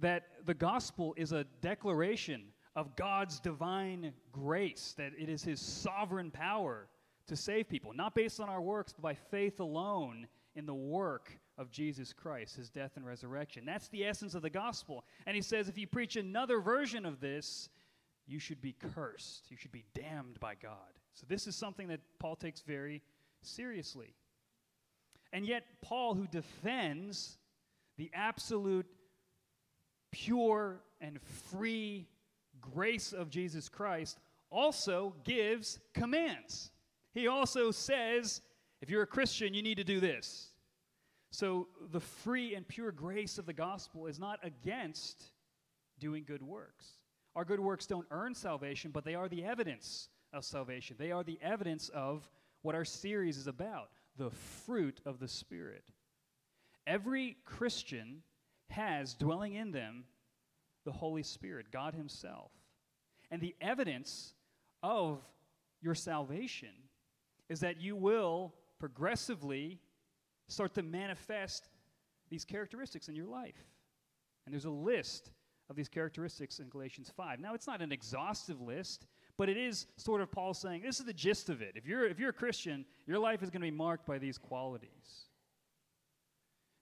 that the gospel is a declaration of God's divine grace, that it is his sovereign power to save people, not based on our works, but by faith alone in the work of Jesus Christ, his death and resurrection. That's the essence of the gospel. And he says if you preach another version of this, you should be cursed. You should be damned by God. So this is something that Paul takes very seriously. And yet, Paul, who defends the absolute pure and free grace of Jesus Christ, also gives commands. He also says, if you're a Christian, you need to do this. So the free and pure grace of the gospel is not against doing good works. Our good works don't earn salvation, but they are the evidence of salvation. They are the evidence of what our series is about the fruit of the Spirit. Every Christian has dwelling in them the Holy Spirit, God Himself. And the evidence of your salvation is that you will progressively start to manifest these characteristics in your life. And there's a list of these characteristics in Galatians 5. Now, it's not an exhaustive list, but it is sort of Paul saying this is the gist of it. If you're, if you're a Christian, your life is going to be marked by these qualities.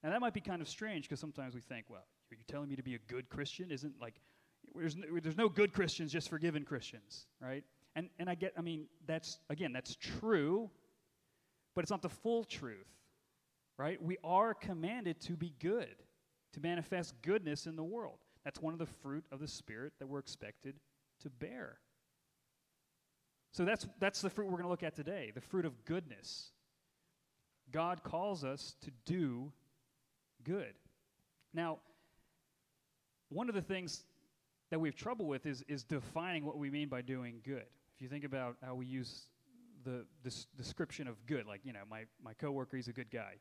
Now, that might be kind of strange because sometimes we think, well, are you telling me to be a good Christian? Isn't like, there's no, there's no good Christians, just forgiven Christians, right? And, and I get, I mean, that's, again, that's true, but it's not the full truth right? We are commanded to be good, to manifest goodness in the world. That's one of the fruit of the Spirit that we're expected to bear. So that's, that's the fruit we're going to look at today the fruit of goodness. God calls us to do good. Now, one of the things that we have trouble with is, is defining what we mean by doing good. If you think about how we use the, this description of good, like, you know, my, my coworker, he's a good guy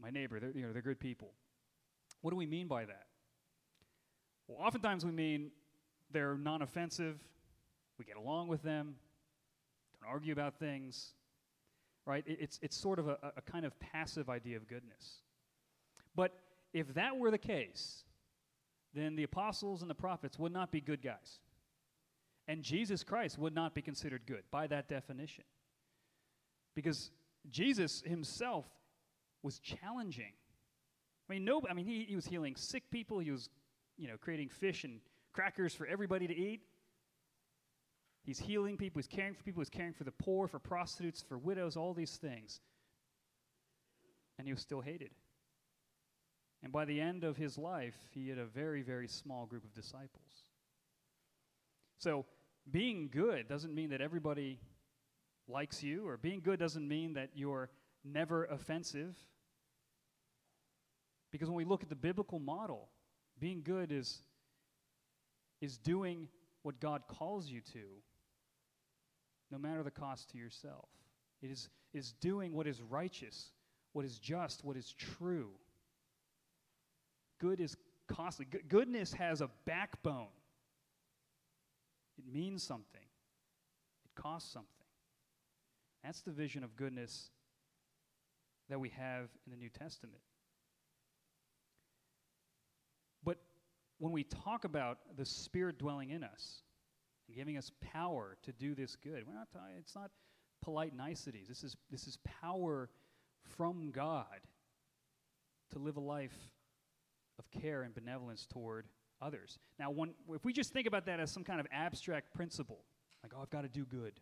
my neighbor, they're, you know, they're good people. What do we mean by that? Well, oftentimes we mean they're non offensive, we get along with them, don't argue about things, right? It's, it's sort of a, a kind of passive idea of goodness. But if that were the case, then the apostles and the prophets would not be good guys. And Jesus Christ would not be considered good by that definition. Because Jesus himself was challenging. I mean, no, I mean, he, he was healing sick people. He was, you know, creating fish and crackers for everybody to eat. He's healing people. He's caring for people. He's caring for the poor, for prostitutes, for widows, all these things. And he was still hated. And by the end of his life, he had a very, very small group of disciples. So, being good doesn't mean that everybody likes you, or being good doesn't mean that you're never offensive. Because when we look at the biblical model, being good is, is doing what God calls you to, no matter the cost to yourself. It is, is doing what is righteous, what is just, what is true. Good is costly. G- goodness has a backbone, it means something, it costs something. That's the vision of goodness that we have in the New Testament. But when we talk about the Spirit dwelling in us and giving us power to do this good, we're not talking, it's not polite niceties. This is, this is power from God to live a life of care and benevolence toward others. Now, if we just think about that as some kind of abstract principle, like, oh, I've got to do good,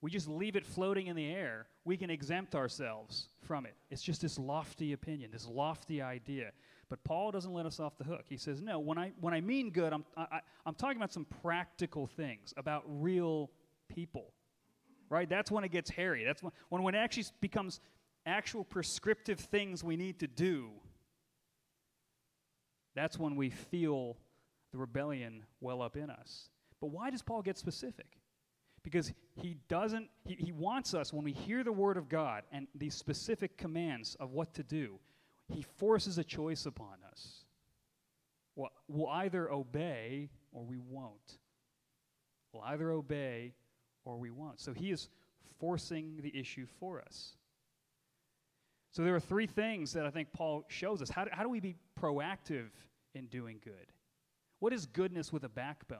we just leave it floating in the air, we can exempt ourselves from it. It's just this lofty opinion, this lofty idea. But Paul doesn't let us off the hook. He says, no, when I, when I mean good, I'm, I, I'm talking about some practical things, about real people. Right? That's when it gets hairy. That's when, when it actually becomes actual prescriptive things we need to do. That's when we feel the rebellion well up in us. But why does Paul get specific? Because he doesn't, he, he wants us, when we hear the word of God and these specific commands of what to do, he forces a choice upon us. Well, either obey or we won't. We'll either obey or we won't. So he is forcing the issue for us. So there are three things that I think Paul shows us. How do, how do we be proactive in doing good? What is goodness with a backbone?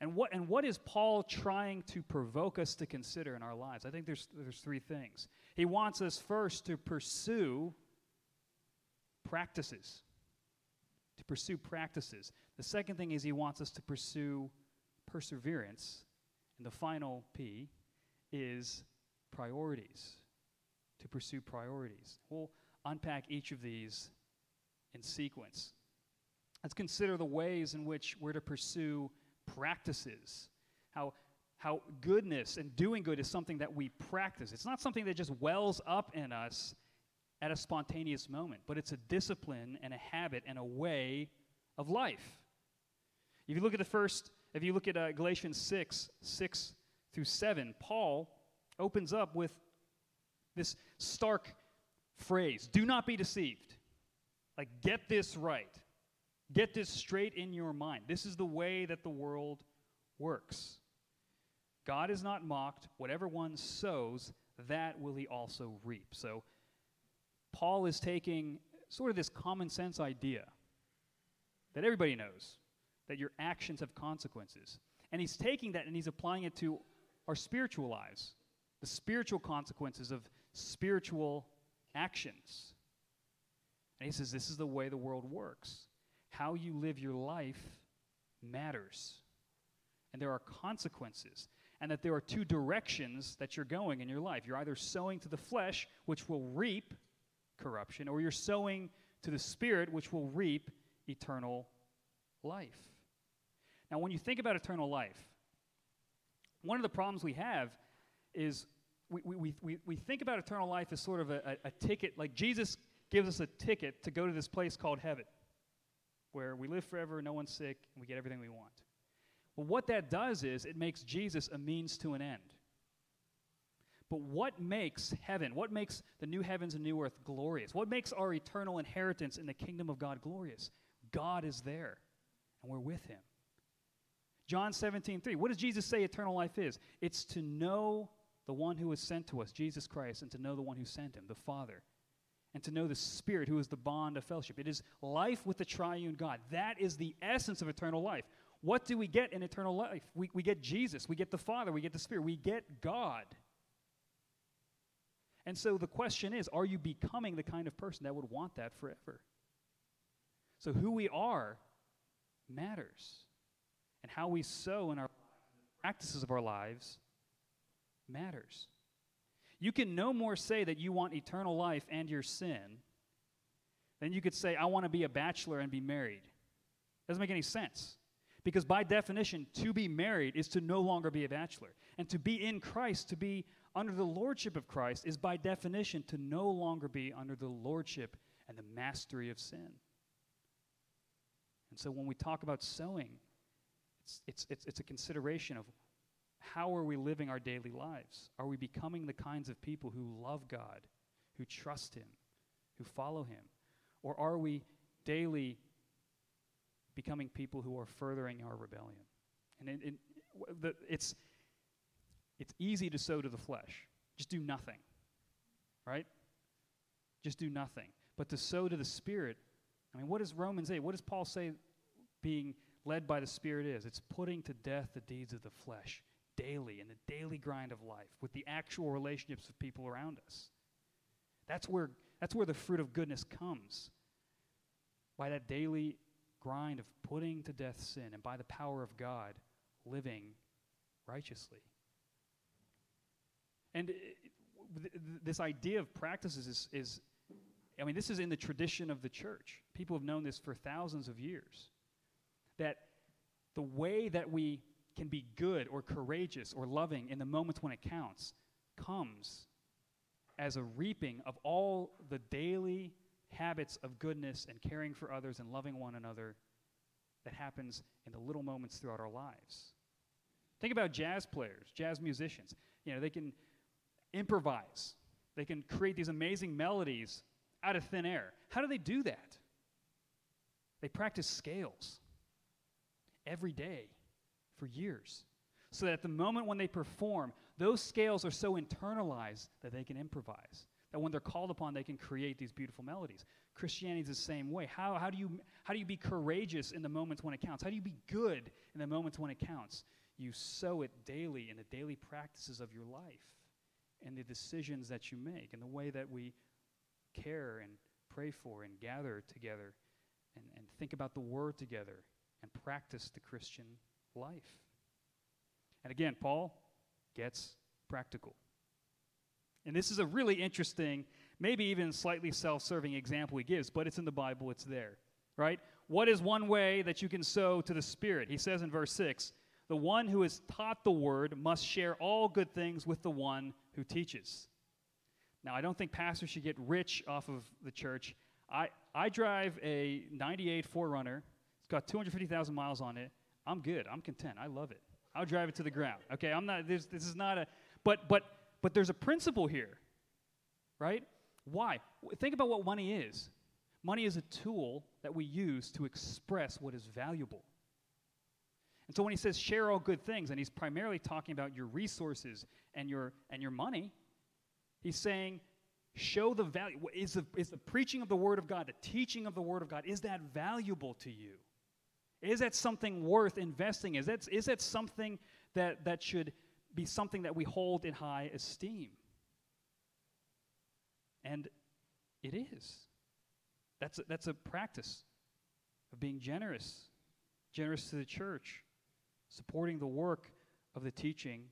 And what, and what is Paul trying to provoke us to consider in our lives? I think there's, there's three things. He wants us first to pursue practices. To pursue practices. The second thing is he wants us to pursue perseverance. And the final P is priorities. To pursue priorities. We'll unpack each of these in sequence. Let's consider the ways in which we're to pursue practices. How, how goodness and doing good is something that we practice. It's not something that just wells up in us at a spontaneous moment, but it's a discipline and a habit and a way of life. If you look at the first, if you look at uh, Galatians 6, 6 through 7, Paul opens up with this stark phrase do not be deceived. Like, get this right. Get this straight in your mind. This is the way that the world works. God is not mocked. Whatever one sows, that will he also reap. So, Paul is taking sort of this common sense idea that everybody knows that your actions have consequences. And he's taking that and he's applying it to our spiritual lives, the spiritual consequences of spiritual actions. And he says, This is the way the world works. How you live your life matters. And there are consequences. And that there are two directions that you're going in your life. You're either sowing to the flesh, which will reap corruption, or you're sowing to the Spirit, which will reap eternal life. Now, when you think about eternal life, one of the problems we have is we, we, we, we think about eternal life as sort of a, a, a ticket, like Jesus gives us a ticket to go to this place called heaven, where we live forever, no one's sick, and we get everything we want. Well, what that does is it makes Jesus a means to an end. But what makes heaven, what makes the new heavens and new earth glorious? What makes our eternal inheritance in the kingdom of God glorious? God is there, and we're with him. John 17, 3. What does Jesus say eternal life is? It's to know the one who was sent to us, Jesus Christ, and to know the one who sent him, the Father, and to know the Spirit, who is the bond of fellowship. It is life with the triune God. That is the essence of eternal life. What do we get in eternal life? We, we get Jesus, we get the Father, we get the Spirit, we get God. And so the question is are you becoming the kind of person that would want that forever? So who we are matters. And how we sow in our practices of our lives matters. You can no more say that you want eternal life and your sin than you could say, I want to be a bachelor and be married. Doesn't make any sense. Because by definition, to be married is to no longer be a bachelor. And to be in Christ, to be under the lordship of Christ, is by definition to no longer be under the lordship and the mastery of sin. And so when we talk about sowing, it's, it's, it's, it's a consideration of how are we living our daily lives? Are we becoming the kinds of people who love God, who trust Him, who follow Him? Or are we daily becoming people who are furthering our rebellion? And it, it, the, it's, it's easy to sow to the flesh. Just do nothing, right? Just do nothing. But to sow to the Spirit, I mean, what does Romans 8, what does Paul say being led by the Spirit is? It's putting to death the deeds of the flesh daily in the daily grind of life with the actual relationships of people around us. That's where, that's where the fruit of goodness comes. By that daily grind of putting to death sin and by the power of God living righteously. And uh, it, this idea of practices is, is, I mean, this is in the tradition of the church. People have known this for thousands of years. That the way that we can be good or courageous or loving in the moments when it counts comes as a reaping of all the daily habits of goodness and caring for others and loving one another that happens in the little moments throughout our lives. Think about jazz players, jazz musicians. You know, they can improvise. They can create these amazing melodies out of thin air. How do they do that? They practice scales every day for years. So that at the moment when they perform, those scales are so internalized that they can improvise. That when they're called upon, they can create these beautiful melodies. Christianity is the same way. How, how, do you, how do you be courageous in the moments when it counts? How do you be good in the moments when it counts? You sow it daily in the daily practices of your life and the decisions that you make and the way that we care and pray for and gather together and, and think about the Word together and practice the Christian life. And again, Paul gets practical. And this is a really interesting, maybe even slightly self serving example he gives, but it's in the Bible, it's there, right? What is one way that you can sow to the Spirit? He says in verse 6 The one who is taught the word must share all good things with the one who teaches. Now, I don't think pastors should get rich off of the church. I, I drive a 98 4Runner, it's got 250,000 miles on it. I'm good. I'm content. I love it. I'll drive it to the ground. Okay, I'm not, this, this is not a, but, but, but there's a principle here, right? Why? Think about what money is. Money is a tool that we use to express what is valuable. And so when he says share all good things, and he's primarily talking about your resources and your, and your money, he's saying show the value. Is the, is the preaching of the Word of God, the teaching of the Word of God, is that valuable to you? Is that something worth investing? Is that, is that something that, that should be something that we hold in high esteem? And it is. That's a, that's a practice of being generous, generous to the church, supporting the work of the teaching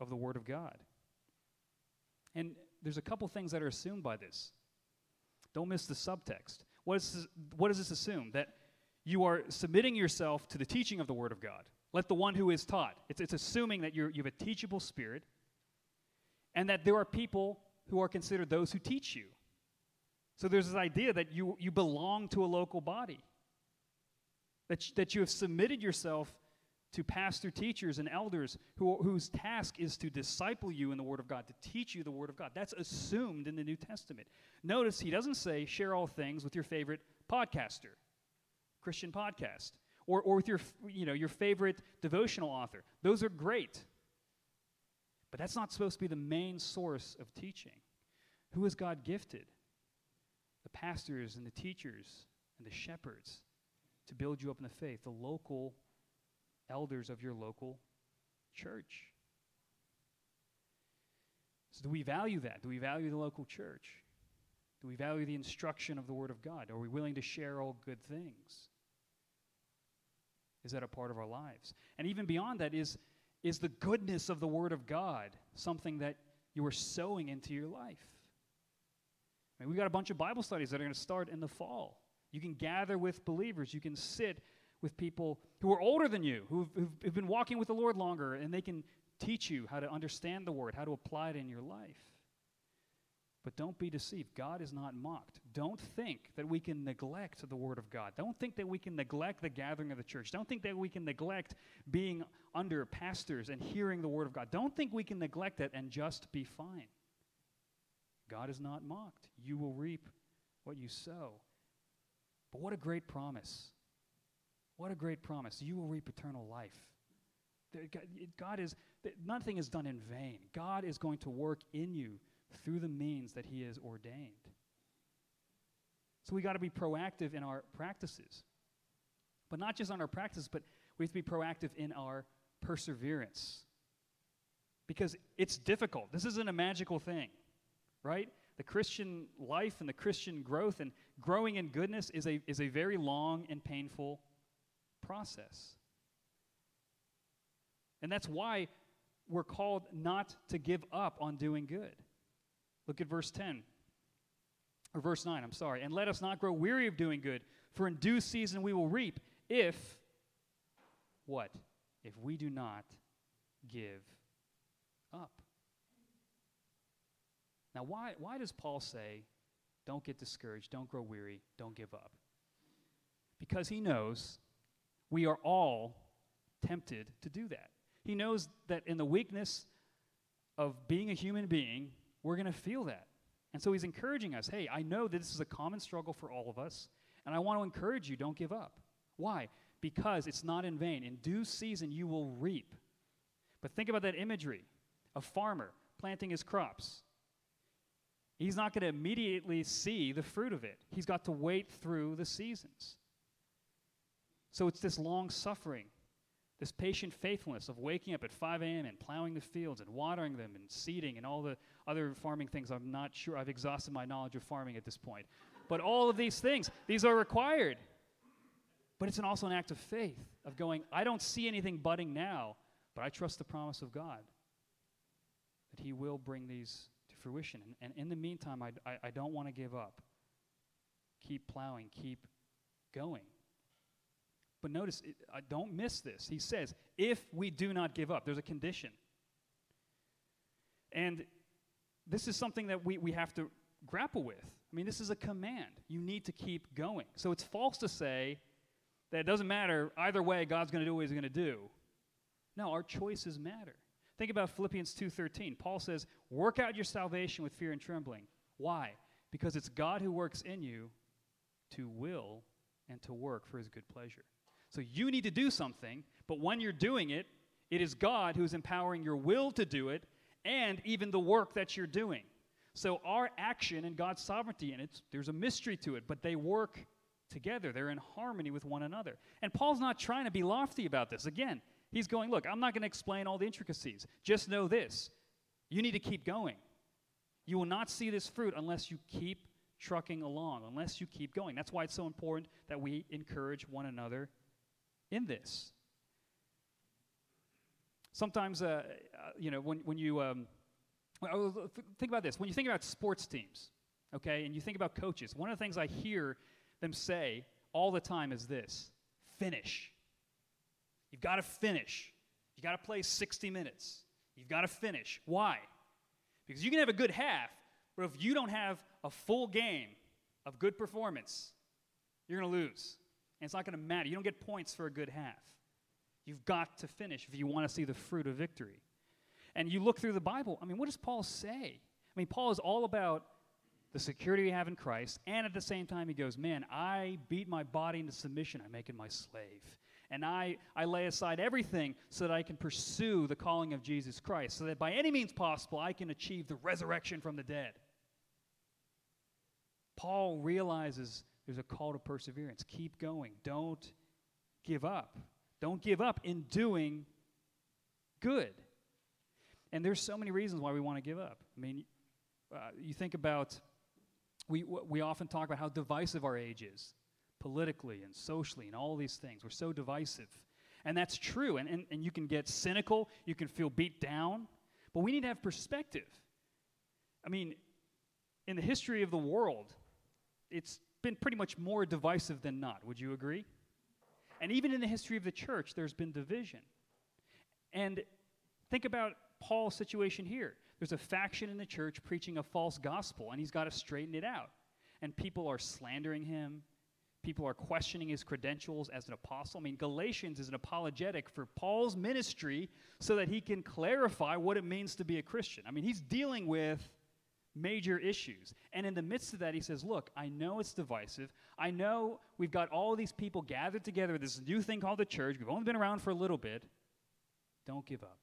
of the Word of God. And there's a couple things that are assumed by this. Don't miss the subtext. What, is this, what does this assume? That you are submitting yourself to the teaching of the Word of God. Let the one who is taught. It's, it's assuming that you you have a teachable spirit and that there are people who are considered those who teach you. So there's this idea that you, you belong to a local body, that, that you have submitted yourself to pastor teachers and elders who, whose task is to disciple you in the Word of God, to teach you the Word of God. That's assumed in the New Testament. Notice he doesn't say share all things with your favorite podcaster. Christian podcast or, or with your, you know, your favorite devotional author. Those are great. But that's not supposed to be the main source of teaching. Who has God gifted? The pastors and the teachers and the shepherds to build you up in the faith, the local elders of your local church. So, do we value that? Do we value the local church? Do we value the instruction of the Word of God? Are we willing to share all good things? Is that a part of our lives? And even beyond that, is, is the goodness of the Word of God something that you are sowing into your life? I mean, we've got a bunch of Bible studies that are going to start in the fall. You can gather with believers, you can sit with people who are older than you, who've, who've, been walking with the Lord longer, and they can teach you how to understand the Word, how to apply it in your life. But don't be deceived. God is not mocked. Don't think that we can neglect the Word of God. Don't think that we can neglect the gathering of the church. Don't think that we can neglect being under pastors and hearing the Word of God. Don't think we can neglect it and just be fine. God is not mocked. You will reap what you sow. But what a great promise. What a great promise. You will reap eternal life. God is, nothing is done in vain. God is going to work in you through the means that He has ordained. So we got to be proactive in our practices. But not just on our practices, but we have to be proactive in our perseverance. Because it's difficult. This isn't a magical thing, right? The Christian life and the Christian growth and growing in goodness is a, is a very long and painful process. And that's why we're called not to give up on doing good. Look at verse 10. Or verse 9, I'm sorry. And let us not grow weary of doing good, for in due season we will reap if, what? If we do not give up. Now, why, why does Paul say, don't get discouraged, don't grow weary, don't give up? Because he knows we are all tempted to do that. He knows that in the weakness of being a human being, we're going to feel that. And so he's encouraging us hey, I know that this is a common struggle for all of us, and I want to encourage you don't give up. Why? Because it's not in vain. In due season, you will reap. But think about that imagery a farmer planting his crops. he's not going to immediately see the fruit of it. He's got to wait through the seasons. So it's this long suffering, this patient faithfulness of waking up at 5 a.m. and plowing the fields and watering them and seeding and all the other farming things. I'm not sure. I've exhausted my knowledge of farming at this point. But all of these things, these are required. But it's an also an act of faith, of going, I don't see anything budding now, but I trust the promise of God that He will bring these to fruition. And, and in the meantime, I, I, I don't want to give up. Keep plowing, keep going. But notice, it, I don't miss this. He says, if we do not give up, there's a condition. And this is something that we, we have to grapple with. I mean, this is a command. You need to keep going. So it's false to say that it doesn't matter either way, God's going to do what he's going to do. No, our choices matter. Think about Philippians 2:13. Paul says, "Work out your salvation with fear and trembling." Why? Because it's God who works in you to will and to work for his good pleasure. So you need to do something, but when you're doing it, it is God who is empowering your will to do it and even the work that you're doing. So our action and God's sovereignty in it, there's a mystery to it, but they work together. They're in harmony with one another. And Paul's not trying to be lofty about this. Again, he's going, look, I'm not going to explain all the intricacies. Just know this. You need to keep going. You will not see this fruit unless you keep trucking along, unless you keep going. That's why it's so important that we encourage one another in this. Sometimes, uh, uh, you know, when, when you um, think about this, when you think about sports teams, okay, and you think about coaches, one of the things I hear them say all the time is this finish. You've got to finish. You've got to play 60 minutes. You've got to finish. Why? Because you can have a good half, but if you don't have a full game of good performance, you're going to lose. And it's not going to matter. You don't get points for a good half. You've got to finish if you want to see the fruit of victory. And you look through the Bible, I mean, what does Paul say? I mean, Paul is all about the security we have in Christ, and at the same time, he goes, Man, I beat my body into submission, I make it my slave. And I, I lay aside everything so that I can pursue the calling of Jesus Christ, so that by any means possible, I can achieve the resurrection from the dead. Paul realizes there's a call to perseverance. Keep going. Don't give up. Don't give up in doing good. And there's so many reasons why we want to give up. I mean, uh, you think about, we, we often talk about how divisive our age is, politically and socially, and all these things. We're so divisive. And that's true. And, and, and you can get cynical, you can feel beat down, but we need to have perspective. I mean, in the history of the world, it's been pretty much more divisive than not. Would you agree? And even in the history of the church, there's been division. And think about Paul's situation here. There's a faction in the church preaching a false gospel, and he's got to straighten it out. And people are slandering him. People are questioning his credentials as an apostle. I mean, Galatians is an apologetic for Paul's ministry so that he can clarify what it means to be a Christian. I mean, he's dealing with major issues. And in the midst of that, he says, Look, I know it's divisive. I know we've got all these people gathered together, this new thing called the church. We've only been around for a little bit. Don't give up.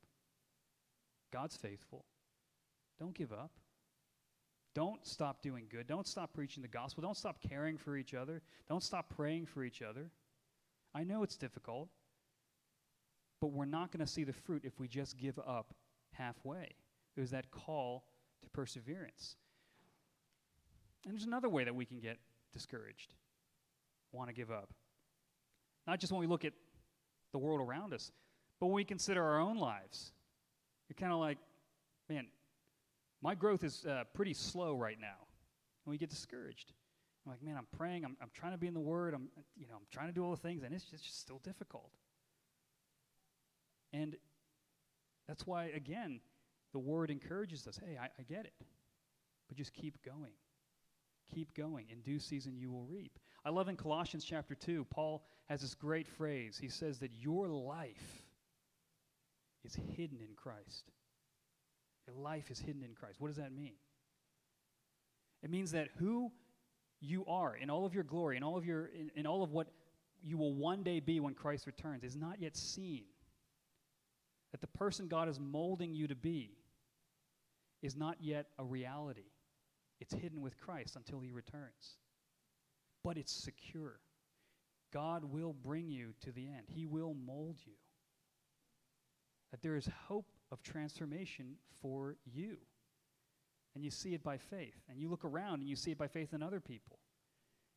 God's faithful. Don't give up. Don't stop doing good. Don't stop preaching the gospel. Don't stop caring for each other. Don't stop praying for each other. I know it's difficult, but we're not going to see the fruit if we just give up halfway. It was that call to perseverance. And there's another way that we can get discouraged, want to give up. Not just when we look at the world around us, but when we consider our own lives. You're kind of like, man, my growth is uh, pretty slow right now. And we get discouraged. I'm like, man, I'm praying, I'm, I'm trying to be in the Word, I'm, you know, I'm trying to do all the things, and it's just, it's just still difficult. And that's why, again, the word encourages us hey, I, I get it. But just keep going. Keep going. In due season, you will reap. I love in Colossians chapter 2, Paul has this great phrase. He says that your life is hidden in Christ. Your life is hidden in Christ. What does that mean? It means that who you are in all of your glory, in all of your in, in all of what you will one day be when Christ returns is not yet seen. That the person God is molding you to be is not yet a reality. It's hidden with Christ until he returns. But it's secure. God will bring you to the end, he will mold you. That there is hope of transformation for you. And you see it by faith. And you look around and you see it by faith in other people.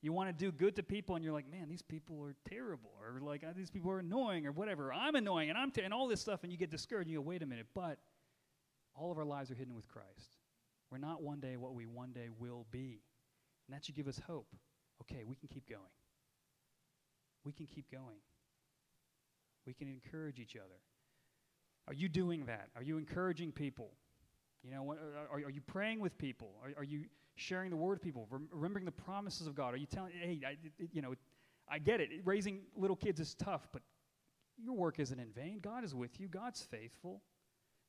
You want to do good to people, and you're like, man, these people are terrible, or like, uh, these people are annoying, or whatever. I'm annoying, and I'm and all this stuff, and you get discouraged. And you go, wait a minute, but all of our lives are hidden with Christ. We're not one day what we one day will be, and that should give us hope. Okay, we can keep going. We can keep going. We can encourage each other. Are you doing that? Are you encouraging people? You know, are, are you praying with people? Are, are you sharing the word with people, remembering the promises of God? Are you telling, hey, I, it, you know, I get it. Raising little kids is tough, but your work isn't in vain. God is with you. God's faithful.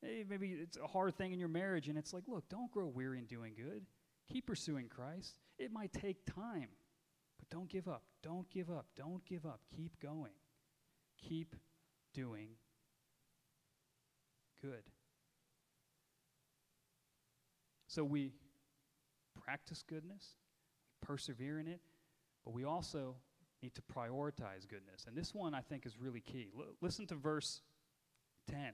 Hey, maybe it's a hard thing in your marriage, and it's like, look, don't grow weary in doing good. Keep pursuing Christ. It might take time, but don't give up. Don't give up. Don't give up. Keep going. Keep doing good. So we practice goodness, we persevere in it, but we also need to prioritize goodness. And this one I think is really key. L- listen to verse 10.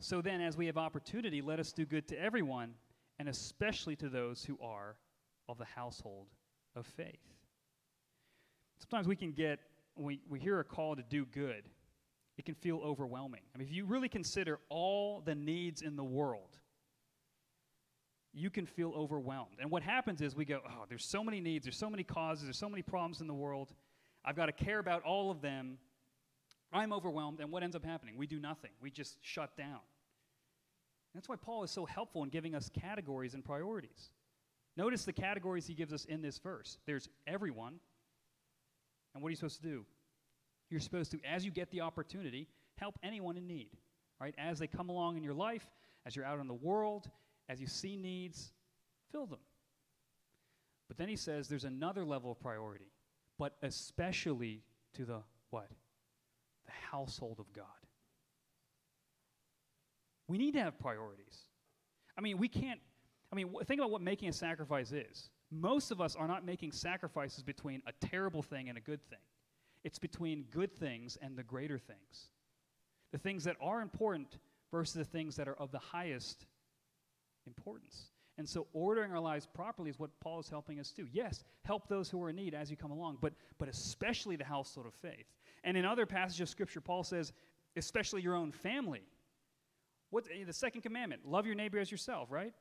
So then, as we have opportunity, let us do good to everyone, and especially to those who are of the household of faith. Sometimes we can get, we, we hear a call to do good, it can feel overwhelming. I mean, if you really consider all the needs in the world, you can feel overwhelmed. And what happens is we go, oh, there's so many needs, there's so many causes, there's so many problems in the world. I've got to care about all of them. I'm overwhelmed. And what ends up happening? We do nothing, we just shut down. That's why Paul is so helpful in giving us categories and priorities. Notice the categories he gives us in this verse there's everyone. And what are you supposed to do? You're supposed to, as you get the opportunity, help anyone in need, right? As they come along in your life, as you're out in the world, as you see needs, fill them. But then he says there's another level of priority, but especially to the what? Household of God. We need to have priorities. I mean, we can't, I mean, think about what making a sacrifice is. Most of us are not making sacrifices between a terrible thing and a good thing. It's between good things and the greater things. The things that are important versus the things that are of the highest importance. And so ordering our lives properly is what Paul is helping us do. Yes, help those who are in need as you come along, but, but especially the household of faith. And in other passages of Scripture, Paul says, especially your own family. What, eh, the second commandment, love your neighbor as yourself, right?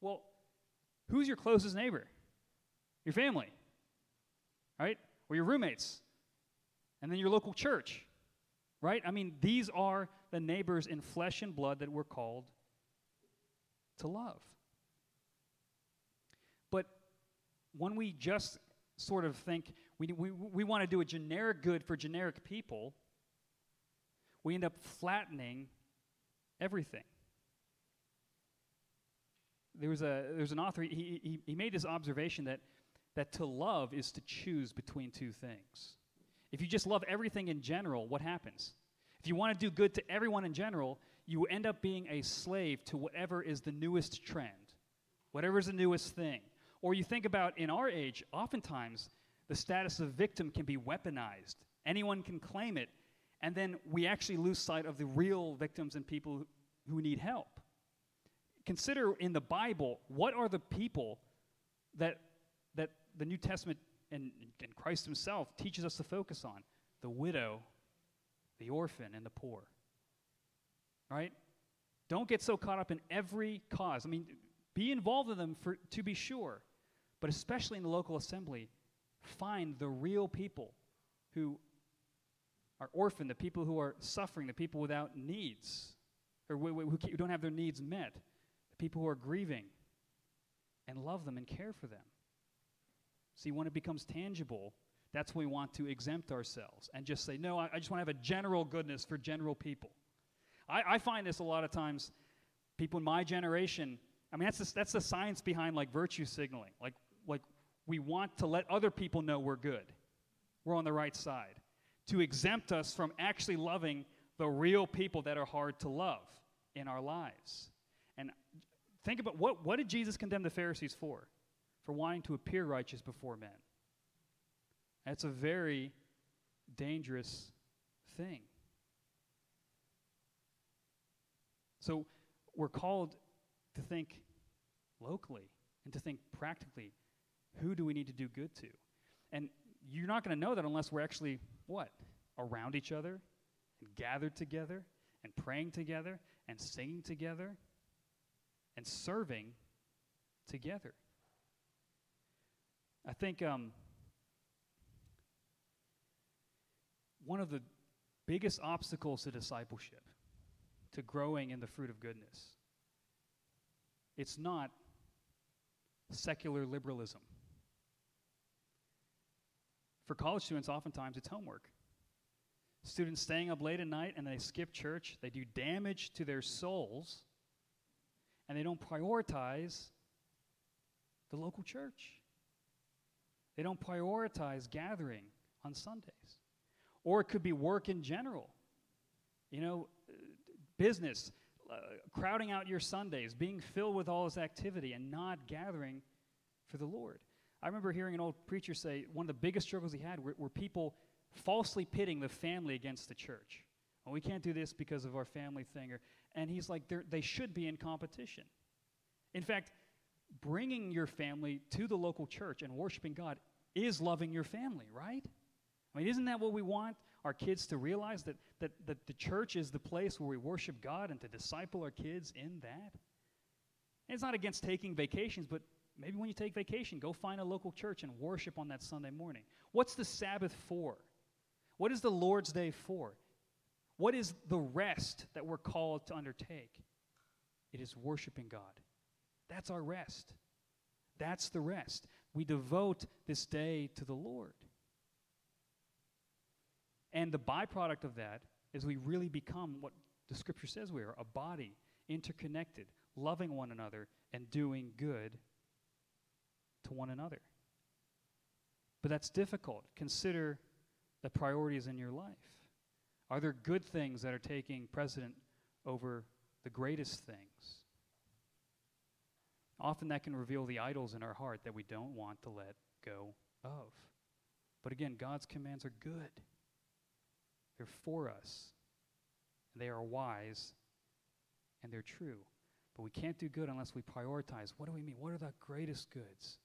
Well, who's your closest neighbor? Your family, right? Or your roommates. And then your local church, right? I mean, these are the neighbors in flesh and blood that we're called to love. But when we just sort of think we, we, we want to do a generic good for generic people, we end up flattening everything. There was, a, there was an author, he, he, he made this observation that, that to love is to choose between two things. If you just love everything in general, what happens? If you want to do good to everyone in general, you end up being a slave to whatever is the newest trend, whatever is the newest thing. Or you think about in our age, oftentimes the status of victim can be weaponized. Anyone can claim it, and then we actually lose sight of the real victims and people who need help. Consider in the Bible, what are the people that, that the New Testament and, and Christ Himself teaches us to focus on? The widow, the orphan, and the poor right? Don't get so caught up in every cause. I mean, be involved in them for, to be sure, but especially in the local assembly, find the real people who are orphaned, the people who are suffering, the people without needs, or who, don't have their needs met, the people who are grieving, and love them and care for them. See, when it becomes tangible, that's when we want to exempt ourselves and just say, no, I, I just want to have a general goodness for general people. I, I find this a lot of times, people in my generation, I mean, that's the, that's the science behind like virtue signaling. Like, like we want to let other people know we're good, we're on the right side, to exempt us from actually loving the real people that are hard to love in our lives. And Think about what, what did Jesus condemn the Pharisees for? For wanting to appear righteous before men. That's a very dangerous thing. So we're called to think locally and to think practically who do we need to do good to? And you're not going to know that unless we're actually what? Around each other and gathered together and praying together and singing together and serving together. I think um, one of the biggest obstacles to discipleship, to growing in the fruit of goodness, it's not secular liberalism. For college students, oftentimes it's homework. Students staying up late at night and they skip church, they do damage to their souls, and they don't prioritize the local church. They don't prioritize gathering on Sundays. Or it could be work in general. You know, business, uh, crowding out your Sundays, being filled with all this activity and not gathering for the Lord. I remember hearing an old preacher say one of the biggest struggles he had were, were people falsely pitting the family against the church. Well, we can't do this because of our family thing. Or, and he's like, they should be in competition. In fact, bringing your family to the local church and worshiping God is loving your family, right? I mean, isn't that what we want our kids to realize? That, that, that the church is the place where we worship God and to disciple our kids in that? And it's not against taking vacations, but maybe when you take vacation, go find a local church and worship on that Sunday morning. What's the Sabbath for? What is the Lord's Day for? What is the rest that we're called to undertake? It is worshiping God. That's our rest. That's the rest. We devote this day to the Lord. And the byproduct of that is we really become what the scripture says we are a body, interconnected, loving one another, and doing good to one another. But that's difficult. Consider the priorities in your life. Are there good things that are taking precedent over the greatest things? Often that can reveal the idols in our heart that we don't want to let go of. But again, God's commands are good. They're for us. They are wise and they're true. But we can't do good unless we prioritize. What do we mean? What are the greatest goods?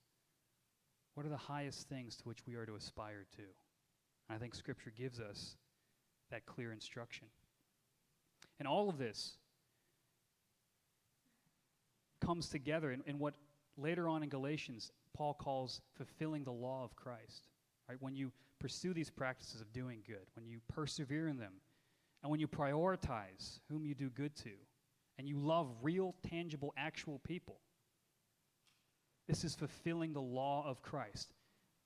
What are the highest things to which we are to aspire to? And I think Scripture gives us that clear instruction. And all of this comes together in, in what later on in Galatians Paul calls fulfilling the law of Christ. Right? When you pursue these practices of doing good, when you persevere in them, and when you prioritize whom you do good to, and you love real, tangible, actual people, this is fulfilling the law of Christ.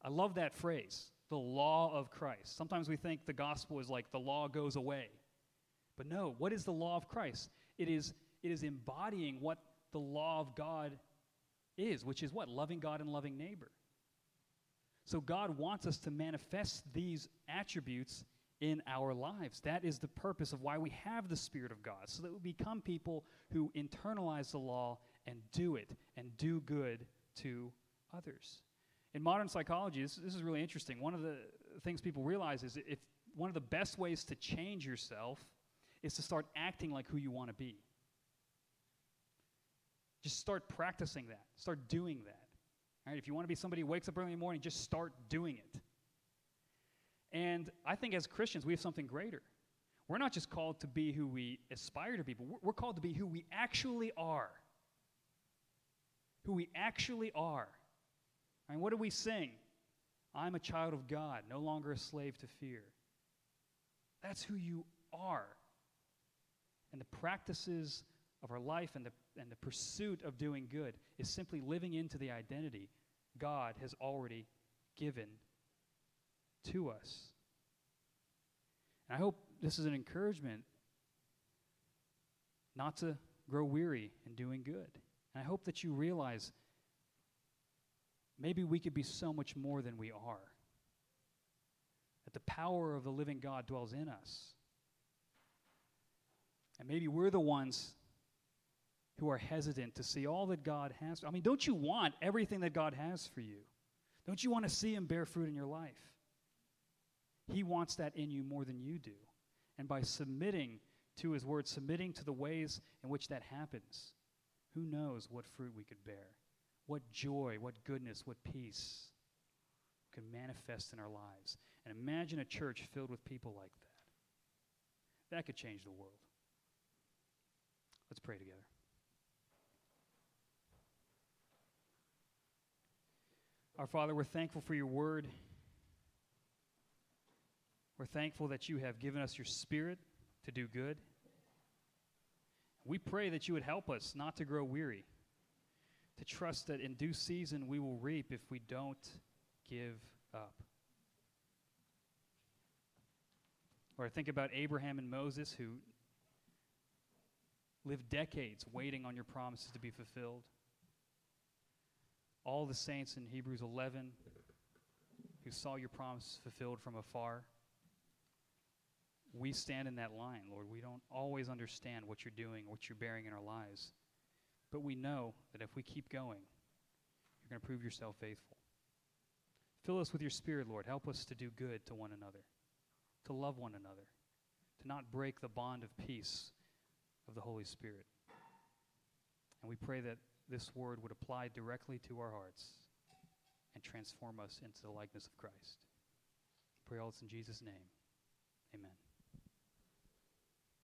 I love that phrase, the law of Christ. Sometimes we think the gospel is like the law goes away. But no, what is the law of Christ? It is, it is embodying what the law of God is, which is what? Loving God and loving neighbor. So God wants us to manifest these attributes in our lives. That is the purpose of why we have the Spirit of God, so that we become people who internalize the law and do it and do good to others. In modern psychology, this, this is really interesting. One of the things people realize is if one of the best ways to change yourself is to start acting like who you want to be. Just start practicing that. Start doing that. All right? If you want to be somebody who wakes up early in the morning, just start doing it. And I think as Christians, we have something greater. We're not just called to be who we aspire to be, but we're called to be who we actually are who we actually are. Mean, what do we sing? I'm a child of God, no longer a slave to fear. That's who you are. And the practices of our life and the, and the pursuit of doing good is simply living into the identity God has already given to us. And I hope this is an encouragement not to grow weary in doing good. And I hope that you realize maybe we could be so much more than we are. That the power of the living God dwells in us. And maybe we're the ones who are hesitant to see all that God has. I mean, don't you want everything that God has for you? Don't you want to see Him bear fruit in your life? He wants that in you more than you do. And by submitting to His Word, submitting to the ways in which that happens, who knows what fruit we could bear? What joy, what goodness, what peace could manifest in our lives. And imagine a church filled with people like that. That could change the world. Let's pray together. Our Father, we're thankful for your word. We're thankful that you have given us your spirit to do good. We pray that you would help us not to grow weary, to trust that in due season we will reap if we don't give up. Or I think about Abraham and Moses who lived decades waiting on your promises to be fulfilled. All the saints in Hebrews 11 who saw your promise fulfilled from afar. We stand in that line, Lord. We don't always understand what you're doing, what you're bearing in our lives. But we know that if we keep going, you're going to prove yourself faithful. Fill us with your Spirit, Lord. Help us to do good to one another, to love one another, to not break the bond of peace of the Holy Spirit. And we pray that this word would apply directly to our hearts and transform us into the likeness of Christ. Pray all this in Jesus' name. Amen.